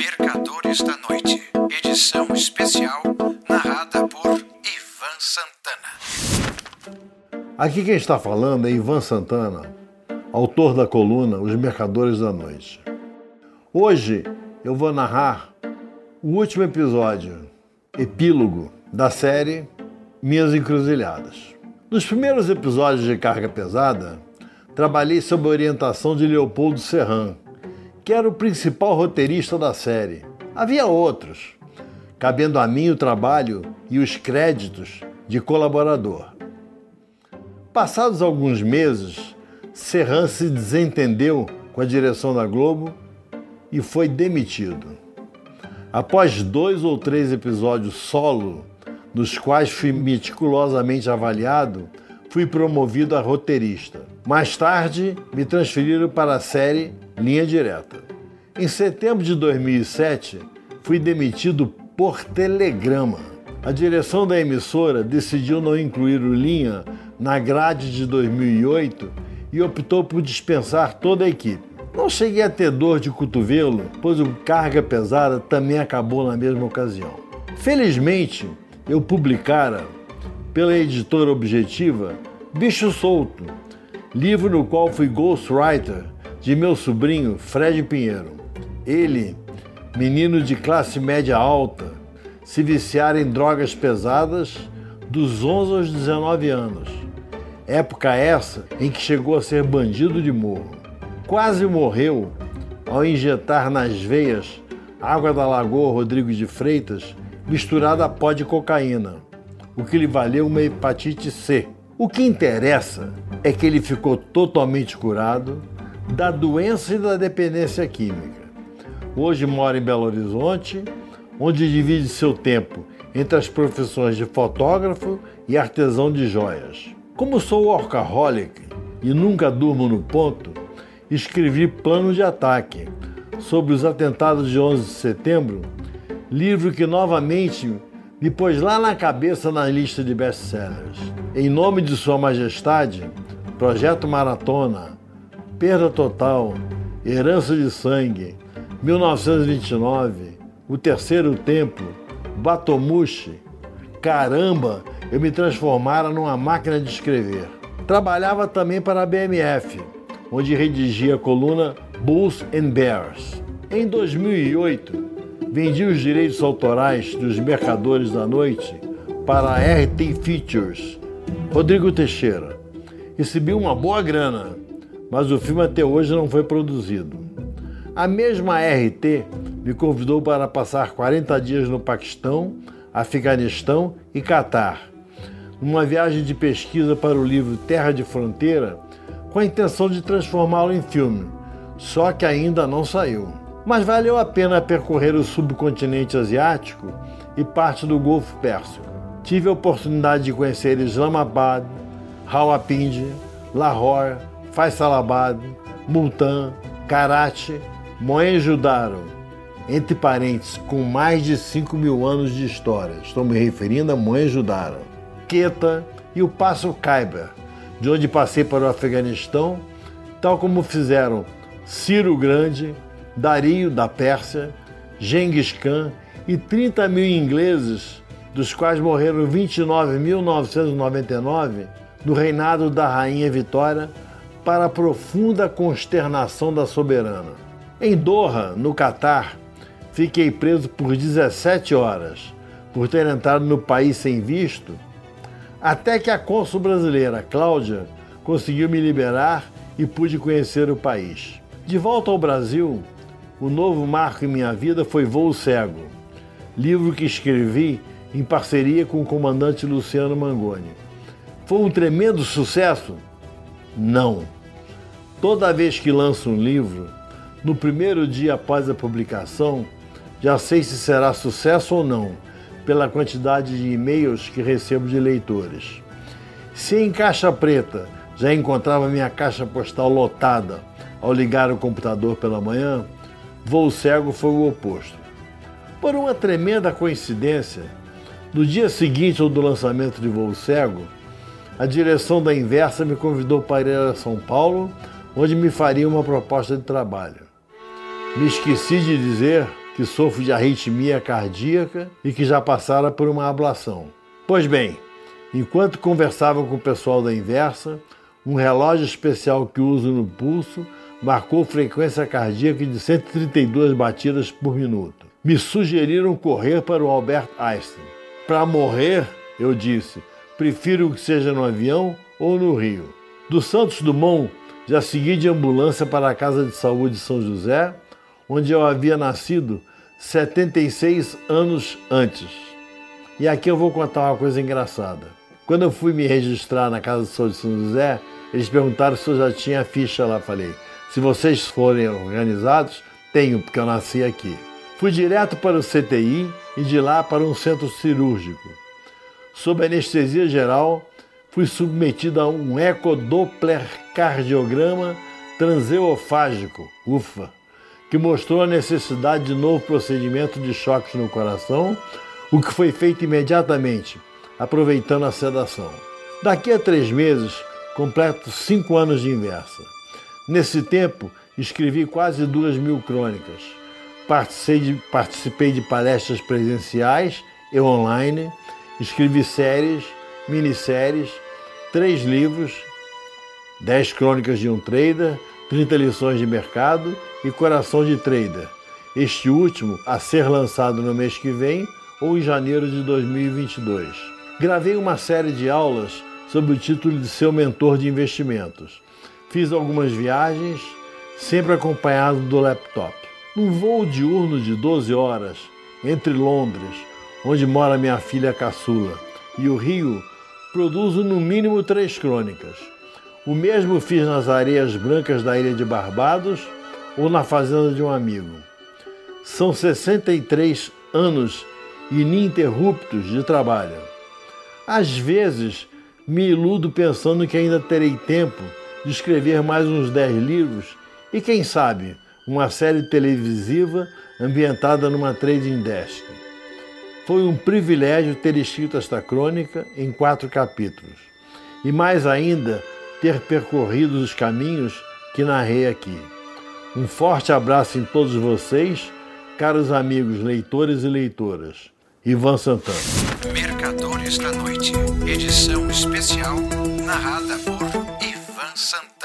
Mercadores da Noite, edição especial, narrada por Ivan Santana. Aqui quem está falando é Ivan Santana, autor da coluna Os Mercadores da Noite. Hoje eu vou narrar o último episódio, epílogo, da série Minhas Encruzilhadas. Nos primeiros episódios de Carga Pesada, trabalhei sob a orientação de Leopoldo Serran, que era o principal roteirista da série. Havia outros, cabendo a mim o trabalho e os créditos de colaborador. Passados alguns meses, Serran se desentendeu com a direção da Globo e foi demitido. Após dois ou três episódios solo, nos quais fui meticulosamente avaliado, fui promovido a roteirista. Mais tarde, me transferiram para a série Linha Direta. Em setembro de 2007, fui demitido por telegrama. A direção da emissora decidiu não incluir o Linha na grade de 2008 e optou por dispensar toda a equipe. Não cheguei a ter dor de cotovelo, pois o Carga Pesada também acabou na mesma ocasião. Felizmente, eu publicara, pela editora Objetiva, Bicho Solto, livro no qual fui ghostwriter de meu sobrinho Fred Pinheiro. Ele, menino de classe média alta, se viciara em drogas pesadas dos 11 aos 19 anos. Época essa em que chegou a ser bandido de morro. Quase morreu ao injetar nas veias água da Lagoa Rodrigo de Freitas misturada a pó de cocaína, o que lhe valeu uma hepatite C. O que interessa é que ele ficou totalmente curado da doença e da dependência química. Hoje mora em Belo Horizonte, onde divide seu tempo entre as profissões de fotógrafo e artesão de joias. Como sou workaholic e nunca durmo no ponto, escrevi Plano de Ataque sobre os atentados de 11 de setembro livro que novamente me pôs lá na cabeça na lista de best-sellers. Em nome de Sua Majestade, Projeto Maratona, Perda Total, Herança de Sangue, 1929, O Terceiro Templo, Batomushi, Caramba, eu me transformara numa máquina de escrever. Trabalhava também para a BMF, onde redigia a coluna Bulls and Bears. Em 2008, Vendi os direitos autorais dos Mercadores da Noite para a RT Features. Rodrigo Teixeira. Recebi uma boa grana, mas o filme até hoje não foi produzido. A mesma RT me convidou para passar 40 dias no Paquistão, Afeganistão e Catar, numa viagem de pesquisa para o livro Terra de Fronteira, com a intenção de transformá-lo em filme, só que ainda não saiu. Mas valeu a pena percorrer o subcontinente asiático e parte do Golfo Pérsico. Tive a oportunidade de conhecer Islamabad, Rawalpindi, Lahore, Faisalabad, Multan, Karachi, Mohenjo-Daro, entre parênteses, com mais de 5 mil anos de história. Estou me referindo a Mohenjo-Daro. Queta e o Passo Khyber, de onde passei para o Afeganistão, tal como fizeram Ciro Grande, Dario da Pérsia, Genghis Khan e 30 mil ingleses, dos quais morreram 29.999 no reinado da Rainha Vitória, para a profunda consternação da soberana. Em Doha, no Catar, fiquei preso por 17 horas por ter entrado no país sem visto, até que a cônsul brasileira, Cláudia, conseguiu me liberar e pude conhecer o país. De volta ao Brasil, o novo marco em minha vida foi Voo Cego, livro que escrevi em parceria com o comandante Luciano Mangoni. Foi um tremendo sucesso? Não. Toda vez que lanço um livro, no primeiro dia após a publicação, já sei se será sucesso ou não, pela quantidade de e-mails que recebo de leitores. Se em caixa preta já encontrava minha caixa postal lotada ao ligar o computador pela manhã, Voo Cego foi o oposto. Por uma tremenda coincidência, no dia seguinte ao do lançamento de Voo Cego, a direção da Inversa me convidou para ir a São Paulo, onde me faria uma proposta de trabalho. Me esqueci de dizer que sofro de arritmia cardíaca e que já passara por uma ablação. Pois bem, enquanto conversava com o pessoal da Inversa, um relógio especial que uso no pulso marcou frequência cardíaca de 132 batidas por minuto. Me sugeriram correr para o Albert Einstein. Para morrer, eu disse, prefiro que seja no avião ou no Rio. Do Santos Dumont, já segui de ambulância para a Casa de Saúde de São José, onde eu havia nascido 76 anos antes. E aqui eu vou contar uma coisa engraçada. Quando eu fui me registrar na Casa de Saúde de São José, eles perguntaram se eu já tinha ficha lá. Falei, se vocês forem organizados, tenho, porque eu nasci aqui. Fui direto para o CTI e de lá para um centro cirúrgico. Sob anestesia geral, fui submetido a um ecodoppler cardiograma transeofágico, ufa, que mostrou a necessidade de novo procedimento de choques no coração, o que foi feito imediatamente, aproveitando a sedação. Daqui a três meses, completo cinco anos de inversa. Nesse tempo, escrevi quase duas mil crônicas. Participei de, participei de palestras presenciais e online, escrevi séries, minisséries, três livros, dez crônicas de um trader, 30 lições de mercado e Coração de Trader. Este último a ser lançado no mês que vem ou em janeiro de 2022. Gravei uma série de aulas sob o título de Seu Mentor de Investimentos. Fiz algumas viagens, sempre acompanhado do laptop. Num voo diurno de 12 horas entre Londres, onde mora minha filha caçula, e o Rio, produzo no mínimo três crônicas. O mesmo fiz nas areias brancas da ilha de Barbados ou na fazenda de um amigo. São 63 anos ininterruptos de trabalho. Às vezes me iludo pensando que ainda terei tempo de escrever mais uns 10 livros e, quem sabe, uma série televisiva ambientada numa trading desk. Foi um privilégio ter escrito esta crônica em quatro capítulos e, mais ainda, ter percorrido os caminhos que narrei aqui. Um forte abraço em todos vocês, caros amigos leitores e leitoras. Ivan Santana. Mercadores da Noite, edição especial narrada por Ivan Santana.